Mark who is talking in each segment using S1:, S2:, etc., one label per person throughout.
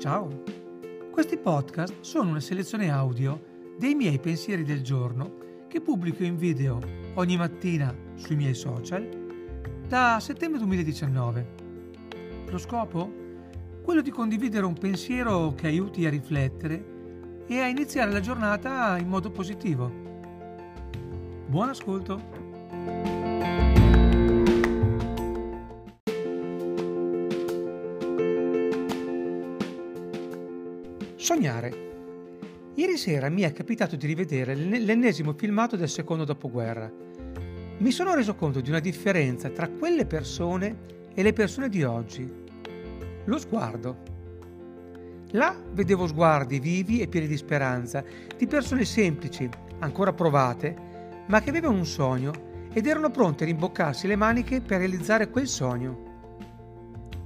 S1: Ciao! Questi podcast sono una selezione audio dei miei pensieri del giorno che pubblico in video ogni mattina sui miei social da settembre 2019. Lo scopo? Quello di condividere un pensiero che aiuti a riflettere e a iniziare la giornata in modo positivo. Buon ascolto! Sognare. Ieri sera mi è capitato di rivedere l'ennesimo filmato del secondo dopoguerra. Mi sono reso conto di una differenza tra quelle persone e le persone di oggi. Lo sguardo. Là vedevo sguardi vivi e pieni di speranza, di persone semplici, ancora provate, ma che avevano un sogno ed erano pronte a rimboccarsi le maniche per realizzare quel sogno.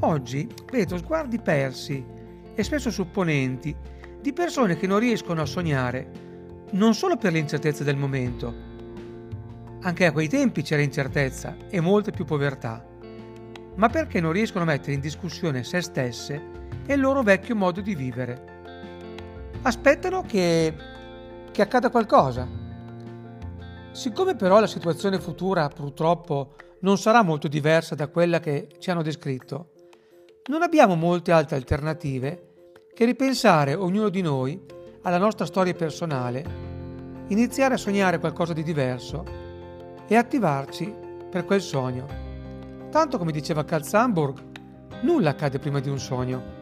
S1: Oggi vedo sguardi persi e spesso supponenti di persone che non riescono a sognare, non solo per l'incertezza del momento. Anche a quei tempi c'era incertezza e molta più povertà, ma perché non riescono a mettere in discussione se stesse e il loro vecchio modo di vivere. Aspettano che, che accada qualcosa. Siccome però la situazione futura purtroppo non sarà molto diversa da quella che ci hanno descritto, non abbiamo molte altre alternative che ripensare ognuno di noi alla nostra storia personale, iniziare a sognare qualcosa di diverso e attivarci per quel sogno. Tanto come diceva Carl Sandburg, nulla accade prima di un sogno.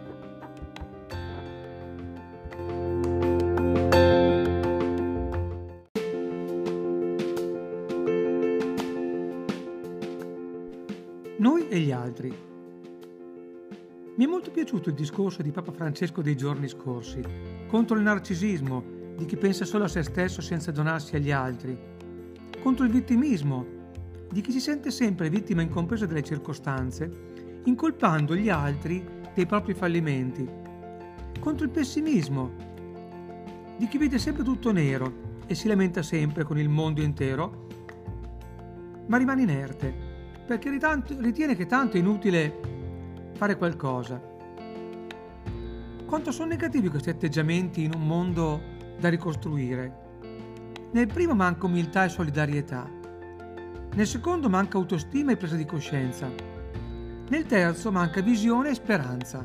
S1: Piaciuto il discorso di Papa Francesco dei giorni scorsi, contro il narcisismo di chi pensa solo a se stesso senza donarsi agli altri, contro il vittimismo di chi si sente sempre vittima incompresa delle circostanze, incolpando gli altri dei propri fallimenti, contro il pessimismo di chi vede sempre tutto nero e si lamenta sempre con il mondo intero, ma rimane inerte, perché ritiene che tanto è inutile fare qualcosa. Quanto sono negativi questi atteggiamenti in un mondo da ricostruire? Nel primo manca umiltà e solidarietà. Nel secondo manca autostima e presa di coscienza. Nel terzo manca visione e speranza.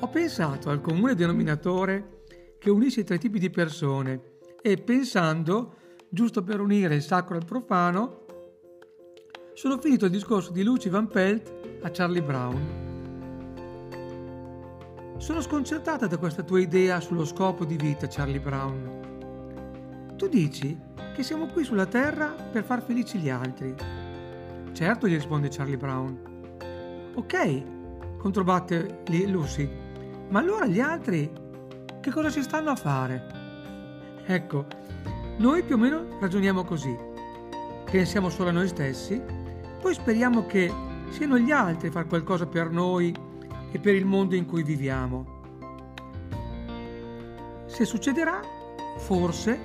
S1: Ho pensato al comune denominatore che unisce i tre tipi di persone e pensando, giusto per unire il sacro al profano, sono finito il discorso di Lucy Van Pelt a Charlie Brown. Sono sconcertata da questa tua idea sullo scopo di vita, Charlie Brown. Tu dici che siamo qui sulla Terra per far felici gli altri. Certo, gli risponde Charlie Brown. Ok, controbatte Lucy, ma allora gli altri che cosa ci stanno a fare? Ecco, noi più o meno ragioniamo così. Pensiamo solo a noi stessi, poi speriamo che siano gli altri a fare qualcosa per noi e per il mondo in cui viviamo. Se succederà, forse,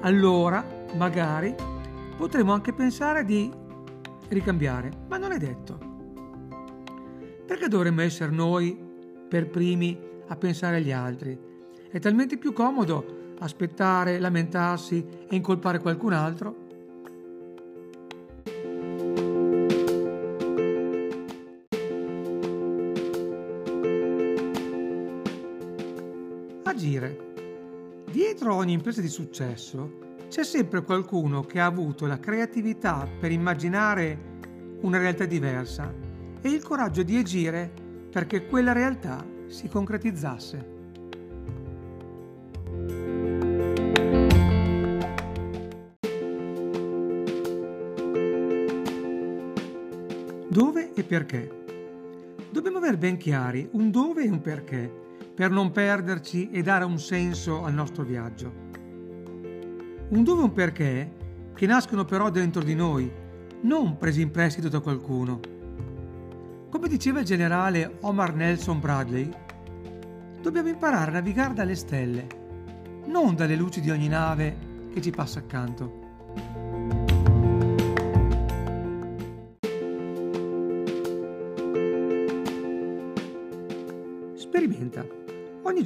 S1: allora, magari, potremo anche pensare di ricambiare, ma non è detto. Perché dovremmo essere noi per primi a pensare agli altri? È talmente più comodo aspettare, lamentarsi e incolpare qualcun altro Agire. Dietro ogni impresa di successo c'è sempre qualcuno che ha avuto la creatività per immaginare una realtà diversa e il coraggio di agire perché quella realtà si concretizzasse. Dove e perché? Dobbiamo avere ben chiari un dove e un perché per non perderci e dare un senso al nostro viaggio. Un dove e un perché che nascono però dentro di noi, non presi in prestito da qualcuno. Come diceva il generale Omar Nelson Bradley, dobbiamo imparare a navigare dalle stelle, non dalle luci di ogni nave che ci passa accanto.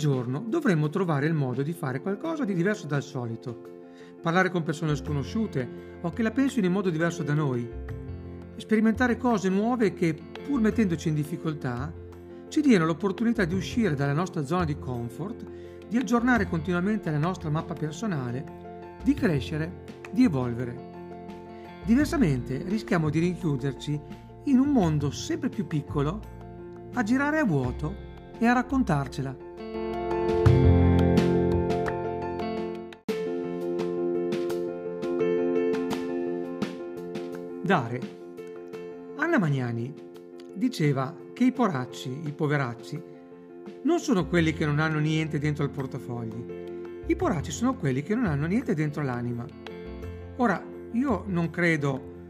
S1: Giorno dovremmo trovare il modo di fare qualcosa di diverso dal solito. Parlare con persone sconosciute o che la pensino in modo diverso da noi. Sperimentare cose nuove che, pur mettendoci in difficoltà, ci diano l'opportunità di uscire dalla nostra zona di comfort, di aggiornare continuamente la nostra mappa personale, di crescere, di evolvere. Diversamente rischiamo di rinchiuderci in un mondo sempre più piccolo, a girare a vuoto e a raccontarcela. Dare. Anna Magnani diceva che i poracci, i poveracci, non sono quelli che non hanno niente dentro il portafogli. I poracci sono quelli che non hanno niente dentro l'anima. Ora, io non credo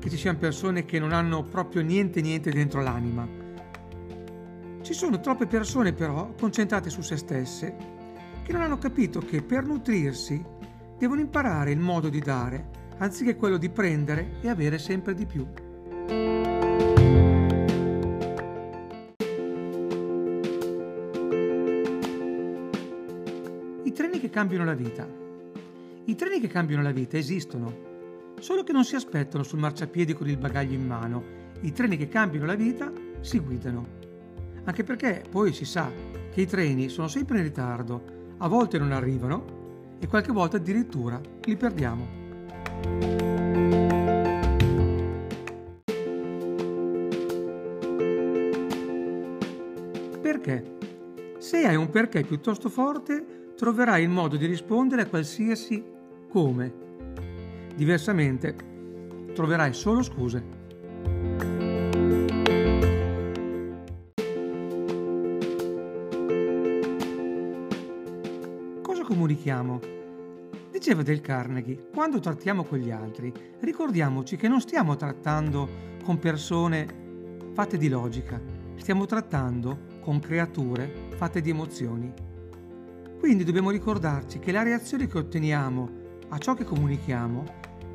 S1: che ci siano persone che non hanno proprio niente niente dentro l'anima. Ci sono troppe persone però concentrate su se stesse che non hanno capito che per nutrirsi devono imparare il modo di dare anziché quello di prendere e avere sempre di più. I treni che cambiano la vita. I treni che cambiano la vita esistono, solo che non si aspettano sul marciapiede con il bagaglio in mano. I treni che cambiano la vita si guidano. Anche perché poi si sa che i treni sono sempre in ritardo, a volte non arrivano e qualche volta addirittura li perdiamo. Perché? Se hai un perché piuttosto forte, troverai il modo di rispondere a qualsiasi come. Diversamente, troverai solo scuse. Cosa comunichiamo? Diceva Del Carnegie, quando trattiamo con gli altri, ricordiamoci che non stiamo trattando con persone fatte di logica, stiamo trattando con creature fatte di emozioni. Quindi dobbiamo ricordarci che la reazione che otteniamo a ciò che comunichiamo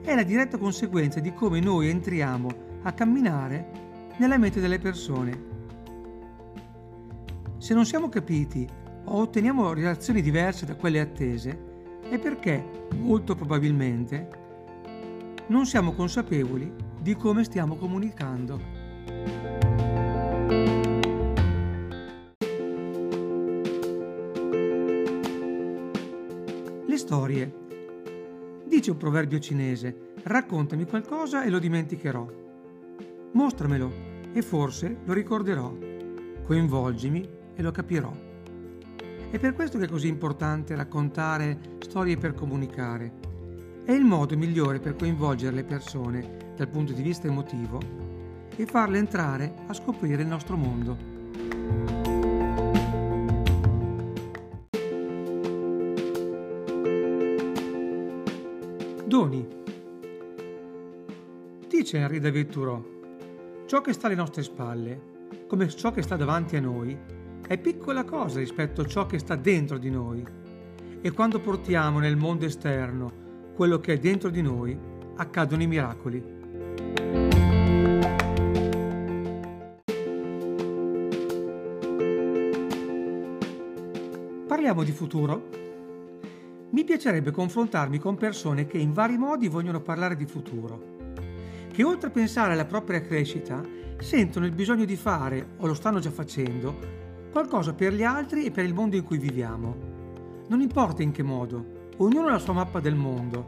S1: è la diretta conseguenza di come noi entriamo a camminare nella mente delle persone. Se non siamo capiti o otteniamo reazioni diverse da quelle attese, è perché, molto probabilmente, non siamo consapevoli di come stiamo comunicando. Le storie. Dice un proverbio cinese, raccontami qualcosa e lo dimenticherò. Mostramelo e forse lo ricorderò. Coinvolgimi e lo capirò. È per questo che è così importante raccontare storie per comunicare. È il modo migliore per coinvolgere le persone dal punto di vista emotivo e farle entrare a scoprire il nostro mondo. Doni. Dice Henri David Thoreau, ciò che sta alle nostre spalle, come ciò che sta davanti a noi, è piccola cosa rispetto a ciò che sta dentro di noi. E quando portiamo nel mondo esterno quello che è dentro di noi, accadono i miracoli. Parliamo di futuro mi piacerebbe confrontarmi con persone che in vari modi vogliono parlare di futuro, che oltre a pensare alla propria crescita sentono il bisogno di fare, o lo stanno già facendo, qualcosa per gli altri e per il mondo in cui viviamo. Non importa in che modo, ognuno ha la sua mappa del mondo.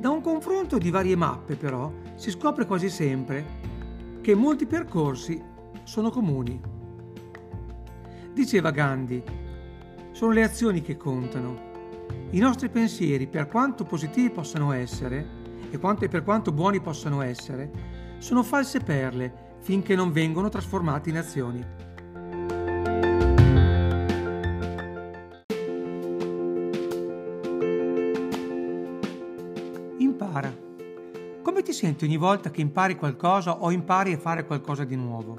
S1: Da un confronto di varie mappe però si scopre quasi sempre che molti percorsi sono comuni. Diceva Gandhi, sono le azioni che contano i nostri pensieri, per quanto positivi possano essere, e per quanto buoni possano essere, sono false perle finché non vengono trasformati in azioni. Senti ogni volta che impari qualcosa o impari a fare qualcosa di nuovo?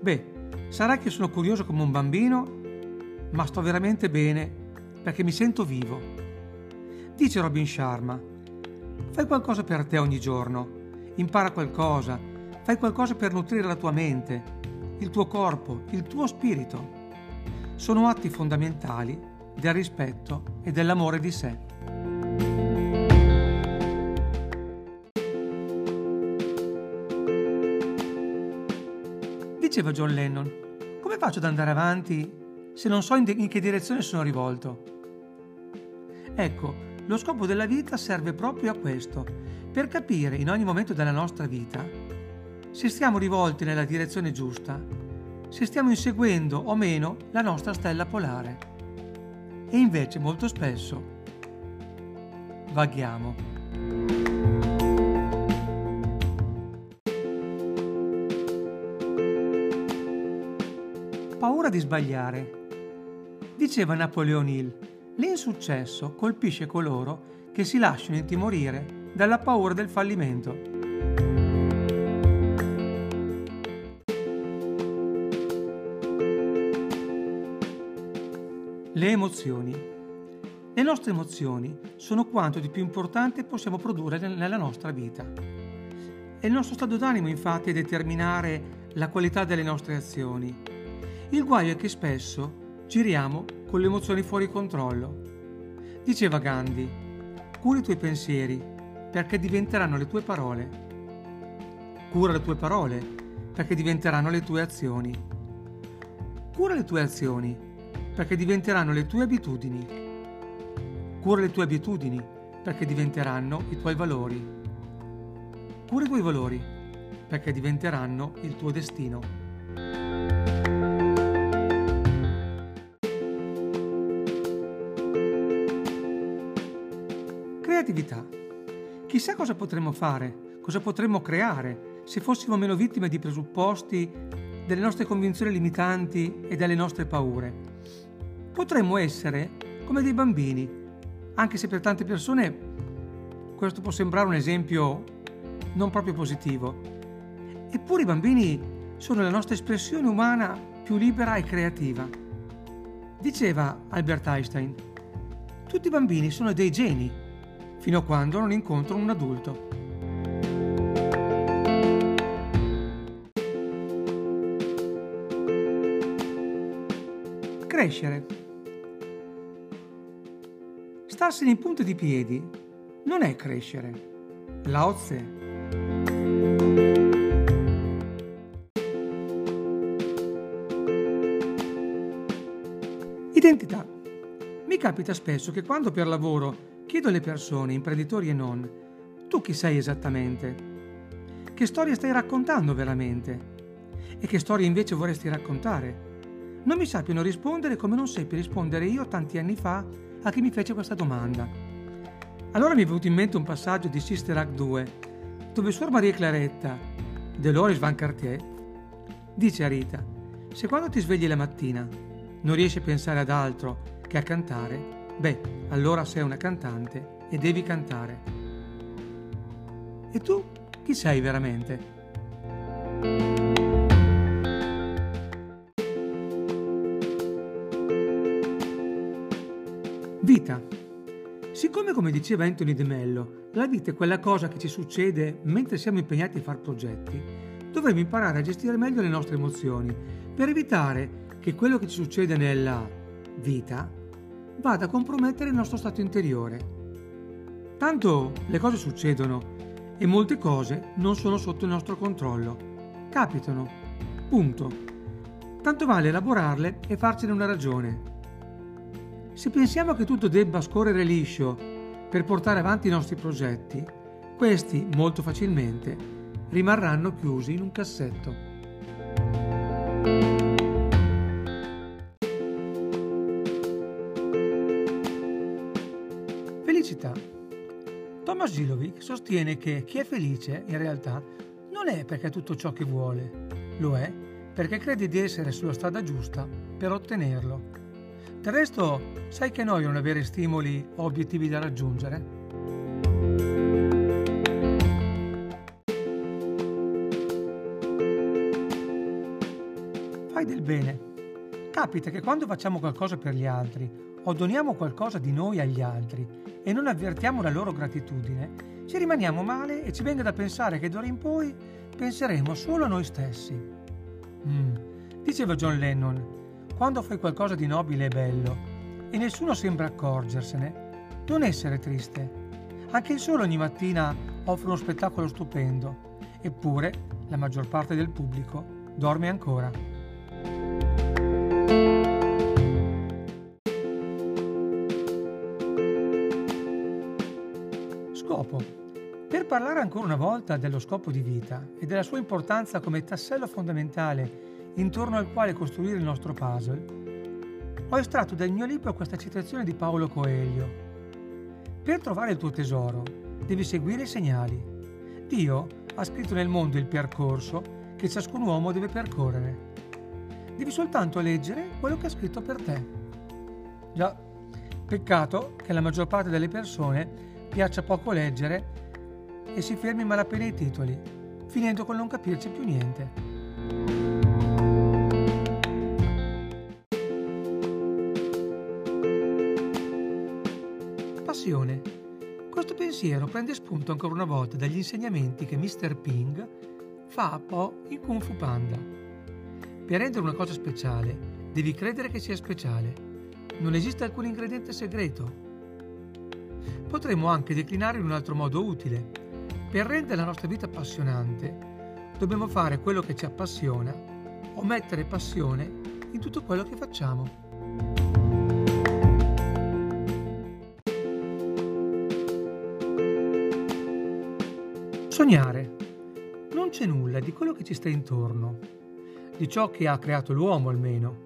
S1: Beh, sarà che sono curioso come un bambino, ma sto veramente bene perché mi sento vivo. Dice Robin Sharma, fai qualcosa per te ogni giorno, impara qualcosa, fai qualcosa per nutrire la tua mente, il tuo corpo, il tuo spirito. sono atti fondamentali del rispetto e dell'amore di sé. Diceva John Lennon, come faccio ad andare avanti se non so in, de- in che direzione sono rivolto? Ecco, lo scopo della vita serve proprio a questo, per capire in ogni momento della nostra vita se stiamo rivolti nella direzione giusta se stiamo inseguendo o meno la nostra stella polare. E invece molto spesso vaghiamo. Paura di sbagliare. Diceva Napoleon Hill, l'insuccesso colpisce coloro che si lasciano intimorire dalla paura del fallimento. Le emozioni. Le nostre emozioni sono quanto di più importante possiamo produrre nella nostra vita. È il nostro stato d'animo infatti a determinare la qualità delle nostre azioni. Il guaio è che spesso giriamo con le emozioni fuori controllo. Diceva Gandhi, cura i tuoi pensieri perché diventeranno le tue parole. Cura le tue parole perché diventeranno le tue azioni. Cura le tue azioni perché diventeranno le tue abitudini. Cura le tue abitudini perché diventeranno i tuoi valori. Cura i tuoi valori perché diventeranno il tuo destino. Creatività. Chissà cosa potremmo fare, cosa potremmo creare se fossimo meno vittime di presupposti, delle nostre convinzioni limitanti e delle nostre paure potremmo essere come dei bambini, anche se per tante persone questo può sembrare un esempio non proprio positivo. Eppure i bambini sono la nostra espressione umana più libera e creativa. Diceva Albert Einstein, tutti i bambini sono dei geni, fino a quando non incontrano un adulto. Crescere. Starsene in punta di piedi non è crescere. Lao Tse. Identità. Mi capita spesso che quando per lavoro chiedo alle persone, imprenditori e non, tu chi sei esattamente? Che storia stai raccontando veramente? E che storia invece vorresti raccontare? Non mi sappiano rispondere come non seppi rispondere io tanti anni fa a chi mi fece questa domanda. Allora mi è venuto in mente un passaggio di Sister Act 2, dove Suor Maria Claretta, Dolores Van Cartier, dice a Rita, se quando ti svegli la mattina non riesci a pensare ad altro che a cantare, beh, allora sei una cantante e devi cantare. E tu chi sei veramente? Vita. Siccome, come diceva Anthony De Mello, la vita è quella cosa che ci succede mentre siamo impegnati a fare progetti, dovremmo imparare a gestire meglio le nostre emozioni per evitare che quello che ci succede nella vita vada a compromettere il nostro stato interiore. Tanto le cose succedono e molte cose non sono sotto il nostro controllo. Capitano. Punto. Tanto vale elaborarle e farcene una ragione se pensiamo che tutto debba scorrere liscio per portare avanti i nostri progetti, questi molto facilmente rimarranno chiusi in un cassetto. Thomas Zilovic sostiene che chi è felice in realtà non è perché ha tutto ciò che vuole, lo è perché crede di essere sulla strada giusta per ottenerlo. Del resto, sai che noia non avere stimoli o obiettivi da raggiungere? Fai del bene. Capita che quando facciamo qualcosa per gli altri o doniamo qualcosa di noi agli altri e non avvertiamo la loro gratitudine, ci rimaniamo male e ci venga da pensare che d'ora in poi penseremo solo a noi stessi. Mm. Diceva John Lennon, Quando fai qualcosa di nobile e bello e nessuno sembra accorgersene, non essere triste. Anche il sole ogni mattina offre uno spettacolo stupendo, eppure la maggior parte del pubblico dorme ancora. Parlare ancora una volta dello scopo di vita e della sua importanza come tassello fondamentale intorno al quale costruire il nostro puzzle, ho estratto dal mio libro questa citazione di Paolo Coelho. Per trovare il tuo tesoro devi seguire i segnali. Dio ha scritto nel mondo il percorso che ciascun uomo deve percorrere. Devi soltanto leggere quello che ha scritto per te. Già, peccato che la maggior parte delle persone piaccia poco leggere e si fermi malapena ai titoli, finendo con non capirci più niente. Passione. Questo pensiero prende spunto ancora una volta dagli insegnamenti che Mr. Ping fa a Po in Kung Fu Panda. Per rendere una cosa speciale, devi credere che sia speciale. Non esiste alcun ingrediente segreto. Potremmo anche declinare in un altro modo utile. Per rendere la nostra vita appassionante, dobbiamo fare quello che ci appassiona o mettere passione in tutto quello che facciamo. Sognare. Non c'è nulla di quello che ci sta intorno, di ciò che ha creato l'uomo almeno,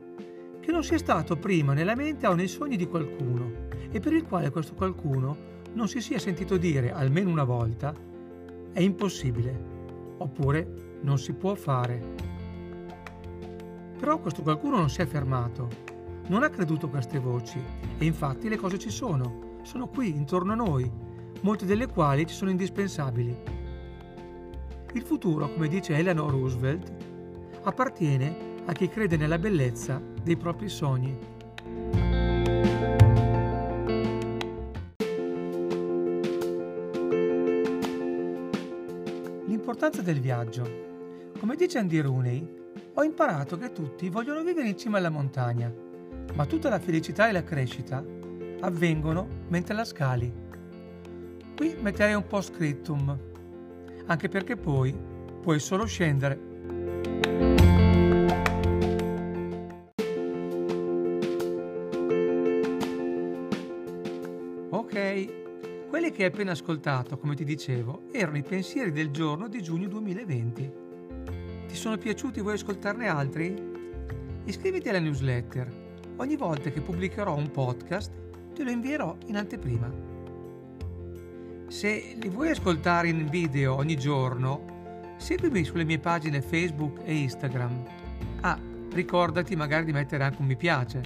S1: che non sia stato prima nella mente o nei sogni di qualcuno e per il quale questo qualcuno non si sia sentito dire almeno una volta è impossibile. Oppure non si può fare. Però questo qualcuno non si è fermato, non ha creduto a queste voci. E infatti le cose ci sono, sono qui intorno a noi, molte delle quali ci sono indispensabili. Il futuro, come dice Eleanor Roosevelt, appartiene a chi crede nella bellezza dei propri sogni. L'importanza del viaggio. Come dice Andy Rooney, ho imparato che tutti vogliono vivere in cima alla montagna, ma tutta la felicità e la crescita avvengono mentre la scali. Qui metterei un po' scriptum anche perché poi puoi solo scendere. Che hai appena ascoltato, come ti dicevo, erano i pensieri del giorno di giugno 2020. Ti sono piaciuti? Vuoi ascoltarne altri? Iscriviti alla newsletter. Ogni volta che pubblicherò un podcast te lo invierò in anteprima. Se li vuoi ascoltare in video ogni giorno, seguimi sulle mie pagine Facebook e Instagram. Ah, ricordati magari di mettere anche un mi piace.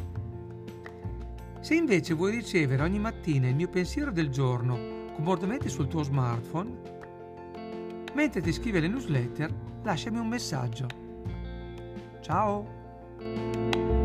S1: Se invece vuoi ricevere ogni mattina il mio pensiero del giorno comodamente sul tuo smartphone, mentre ti iscrivi alle newsletter, lasciami un messaggio. Ciao!